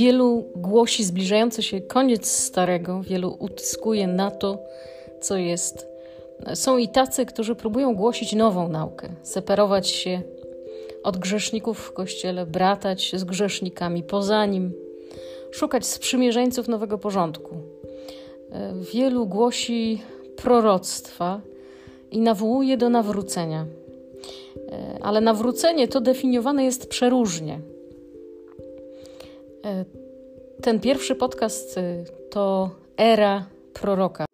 Wielu głosi zbliżający się koniec starego, wielu utyskuje na to, co jest. Są i tacy, którzy próbują głosić nową naukę, separować się od grzeszników w kościele, bratać z grzesznikami poza nim, szukać sprzymierzeńców nowego porządku. Wielu głosi proroctwa i nawołuje do nawrócenia. Ale nawrócenie to definiowane jest przeróżnie. E, ten pierwszy podcast e, to era proroka.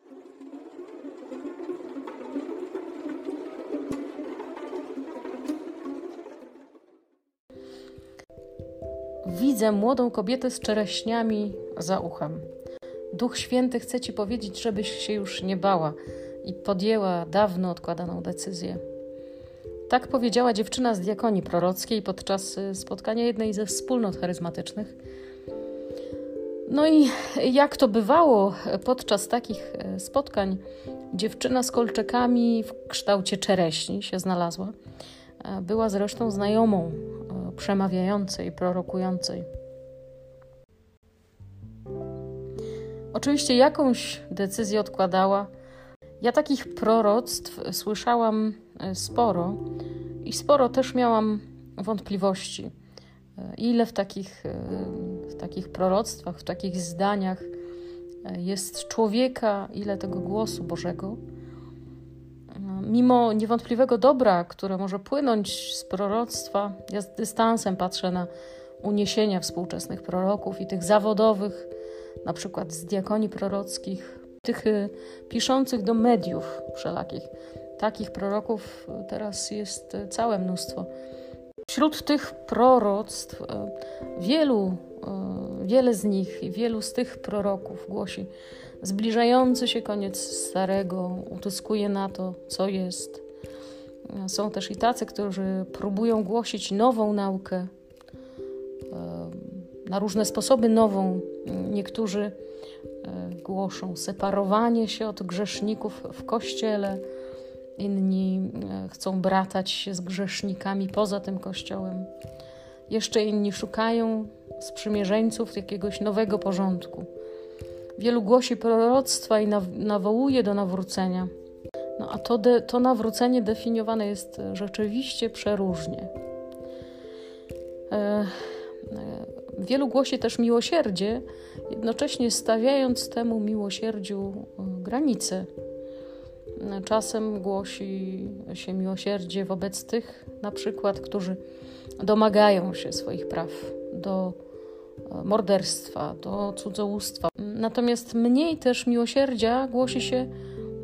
Widzę młodą kobietę z czereśniami za uchem. Duch Święty chce ci powiedzieć, żebyś się już nie bała i podjęła dawno odkładaną decyzję. Tak powiedziała dziewczyna z diakonii prorockiej podczas y, spotkania jednej ze wspólnot charyzmatycznych. No i jak to bywało podczas takich y, spotkań, dziewczyna z kolczekami w kształcie czereśni się znalazła. Była zresztą znajomą y, przemawiającej, prorokującej. Oczywiście jakąś decyzję odkładała. Ja takich proroctw słyszałam E, sporo i sporo też miałam wątpliwości. E, ile w takich, e, takich proroctwach, w takich zdaniach jest człowieka, ile tego głosu Bożego. Mimo niewątpliwego dobra, które może płynąć z proroctwa, ja z dystansem patrzę na uniesienia współczesnych proroków i tych zawodowych, na przykład z diakonii prorockich, tych piszących do mediów wszelakich. Takich proroków teraz jest całe mnóstwo. Wśród tych proroctw e, wielu, e, wiele z nich i wielu z tych proroków głosi zbliżający się koniec starego, utyskuje na to, co jest. E, są też i tacy, którzy próbują głosić nową naukę, na różne sposoby nową. Niektórzy głoszą separowanie się od grzeszników w kościele, inni e, chcą bratać się z grzesznikami poza tym kościołem. Jeszcze inni szukają sprzymierzeńców jakiegoś nowego porządku. Wielu głosi proroctwa i nawołuje do nawrócenia. No a to, de, to nawrócenie definiowane jest rzeczywiście przeróżnie. E, e, wielu głosi też miłosierdzie, jednocześnie stawiając temu miłosierdziu e, granice. Czasem głosi się miłosierdzie wobec tych, na przykład, którzy domagają się swoich praw do e, morderstwa, do cudzołóstwa. Natomiast mniej też miłosierdzia głosi się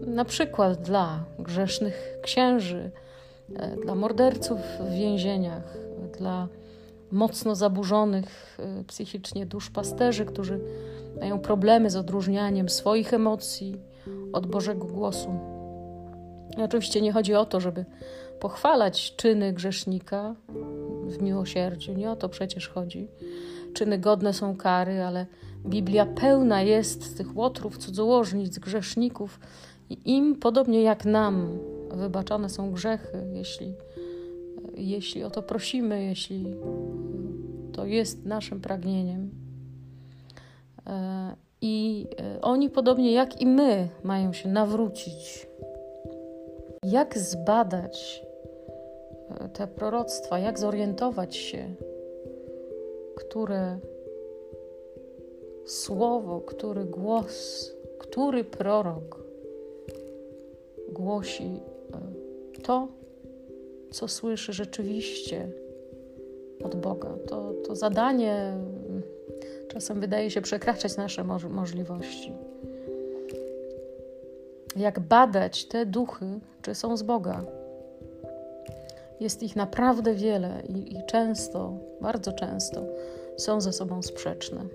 na przykład dla grzesznych księży, e, dla morderców w więzieniach, dla mocno zaburzonych e, psychicznie dusz pasterzy, którzy mają problemy z odróżnianiem swoich emocji od Bożego głosu. Oczywiście nie chodzi o to, żeby pochwalać czyny grzesznika w miłosierdziu. Nie o to przecież chodzi. Czyny godne są kary, ale Biblia pełna jest tych łotrów, cudzołożnic, grzeszników i im, podobnie jak nam, wybaczane są grzechy, jeśli, jeśli o to prosimy, jeśli to jest naszym pragnieniem. E, I oni, podobnie jak i my, mają się nawrócić jak zbadać e, te proroctwa, jak zorientować się, które słowo, który głos, który prorok głosi e, to, co słyszy rzeczywiście od Boga. To, to zadanie mm, czasem wydaje się przekraczać nasze możliwości jak badać te duchy, czy są z Boga. Jest ich naprawdę wiele i, i często, bardzo często są ze sobą sprzeczne. Y,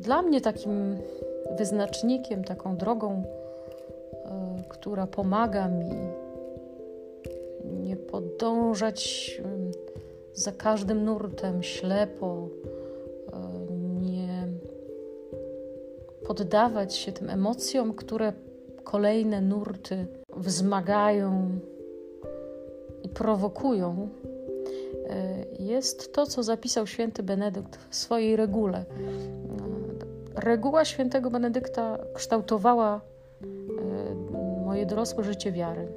dla mnie takim wyznacznikiem, taką drogą, y, która pomaga mi nie podążać za każdym nurtem ślepo, poddawać się tym emocjom, które kolejne nurty wzmagają i prowokują, e, jest to, co zapisał święty Benedykt w swojej regule. Reguła świętego Benedykta kształtowała e, moje dorosłe życie wiary.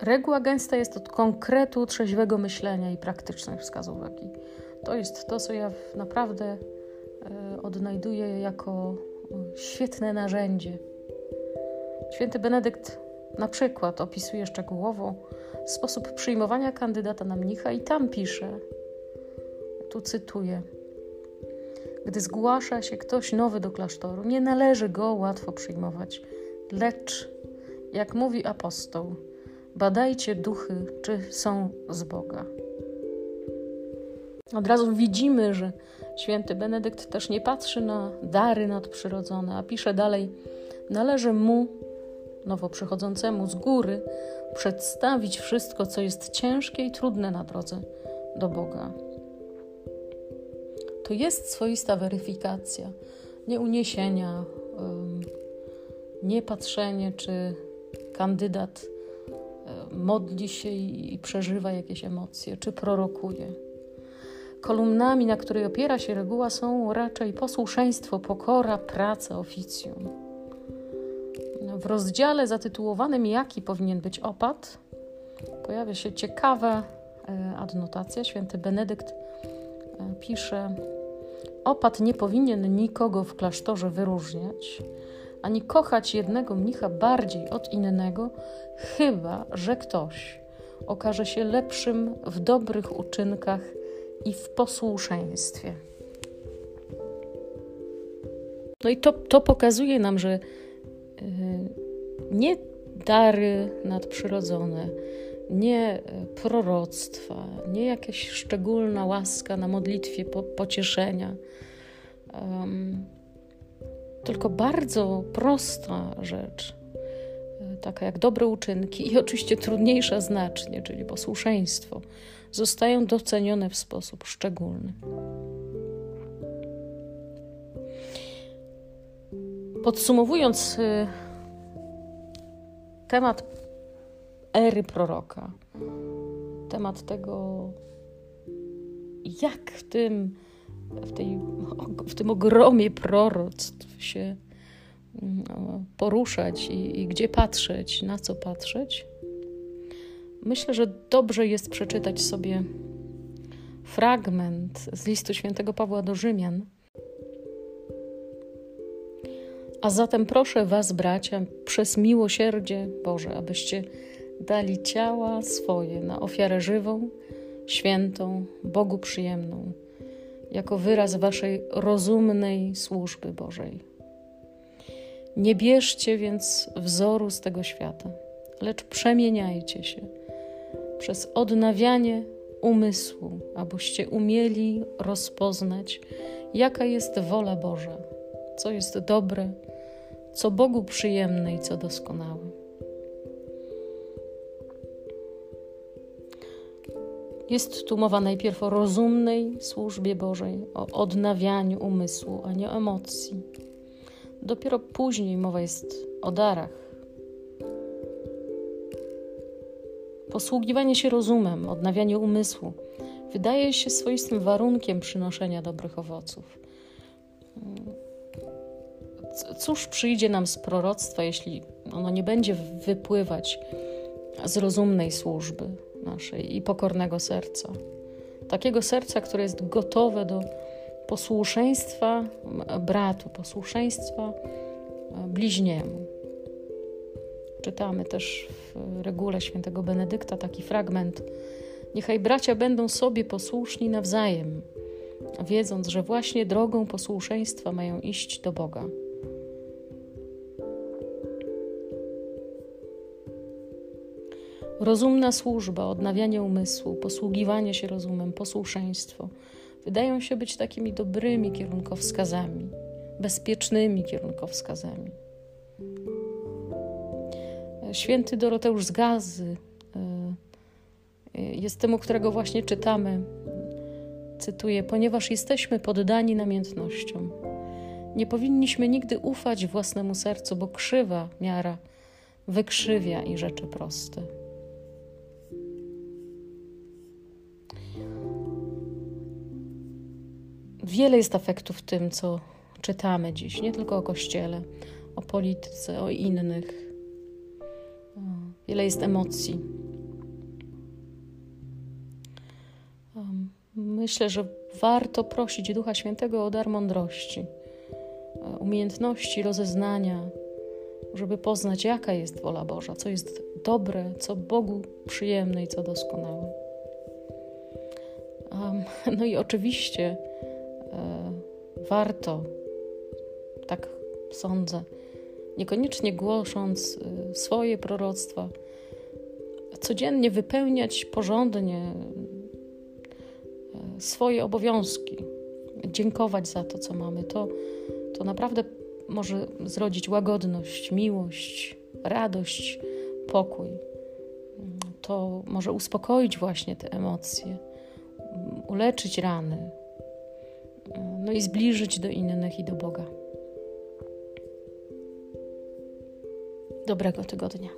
Reguła gęsta jest od konkretu trzeźwego myślenia i praktycznych wskazówek. To jest to, co ja naprawdę e, odnajduję jako e, świetne narzędzie. Święty Benedykt na przykład opisuje szczegółowo sposób przyjmowania kandydata na mnicha i tam pisze, tu cytuję, gdy zgłasza się ktoś nowy do klasztoru, nie należy go łatwo przyjmować, lecz, jak mówi apostoł, badajcie duchy, czy są z Boga. Od razu widzimy, że święty Benedykt też nie patrzy na dary nadprzyrodzone, a pisze dalej: Należy mu, nowo przychodzącemu z góry, przedstawić wszystko, co jest ciężkie i trudne na drodze do Boga. To jest swoista weryfikacja, nie uniesienia, nie patrzenie, czy kandydat modli się i przeżywa jakieś emocje, czy prorokuje. Kolumnami, na której opiera się reguła, są raczej posłuszeństwo, pokora, praca, oficjum. W rozdziale zatytułowanym Jaki powinien być opat, pojawia się ciekawa e, adnotacja. Święty Benedykt e, pisze: Opat nie powinien nikogo w klasztorze wyróżniać, ani kochać jednego mnicha bardziej od innego, chyba że ktoś okaże się lepszym w dobrych uczynkach i w posłuszeństwie. No i to, to pokazuje nam, że yy, nie dary nadprzyrodzone, nie y, proroctwa, nie jakaś szczególna łaska na modlitwie po, pocieszenia. Um, tylko bardzo prosta rzecz, e, taka jak dobre uczynki i oczywiście trudniejsza znacznie, czyli posłuszeństwo, zostają docenione w sposób szczególny. Podsumowując e, temat ery proroka, temat tego, jak w tym w, tej, w tym ogromie proroctw się no, poruszać i, i gdzie patrzeć, na co patrzeć, myślę, że dobrze jest przeczytać sobie fragment z listu świętego Pawła do Rzymian. A zatem proszę Was, bracia, przez miłosierdzie Boże, abyście dali ciała swoje na ofiarę żywą, świętą, Bogu przyjemną jako wyraz Waszej rozumnej służby Bożej. Nie bierzcie więc wzoru z tego świata, lecz przemieniajcie się przez odnawianie umysłu, abyście umieli rozpoznać, jaka jest wola Boża, co jest dobre, co Bogu przyjemne i co doskonałe. Jest tu mowa najpierw o rozumnej służbie Bożej, o odnawianiu umysłu, a nie emocji. Dopiero później mowa jest o darach. Posługiwanie się rozumem, odnawianie umysłu wydaje się swoistym warunkiem przynoszenia dobrych owoców. Cóż przyjdzie nam z proroctwa, jeśli ono nie będzie wypływać z rozumnej służby? naszej i pokornego serca. Takiego serca, które jest gotowe do posłuszeństwa bratu, posłuszeństwa bliźniemu. Czytamy też w regule świętego Benedykta taki fragment: Niechaj bracia będą sobie posłuszni nawzajem, wiedząc, że właśnie drogą posłuszeństwa mają iść do Boga. Rozumna służba, odnawianie umysłu, posługiwanie się rozumem, posłuszeństwo wydają się być takimi dobrymi kierunkowskazami, bezpiecznymi kierunkowskazami. Święty Doroteusz z Gazy e, jest temu, którego właśnie czytamy. Cytuję: Ponieważ jesteśmy poddani namiętnościom, nie powinniśmy nigdy ufać własnemu sercu, bo krzywa miara wykrzywia i rzeczy proste. Wiele jest afektów w tym, co czytamy dziś, nie tylko o Kościele, o polityce, o innych. Wiele jest emocji. Myślę, że warto prosić Ducha Świętego o dar mądrości, umiejętności rozeznania, żeby poznać, jaka jest wola Boża, co jest dobre, co Bogu przyjemne i co doskonałe. No i oczywiście e, warto, tak sądzę, niekoniecznie głosząc y, swoje proroctwa, codziennie wypełniać porządnie y, swoje obowiązki, dziękować za to, co mamy. To, to naprawdę może zrodzić łagodność, miłość, radość, pokój. To może uspokoić właśnie te emocje, uleczyć rany, no i zbliżyć do innych i do Boga. Dobrego tygodnia.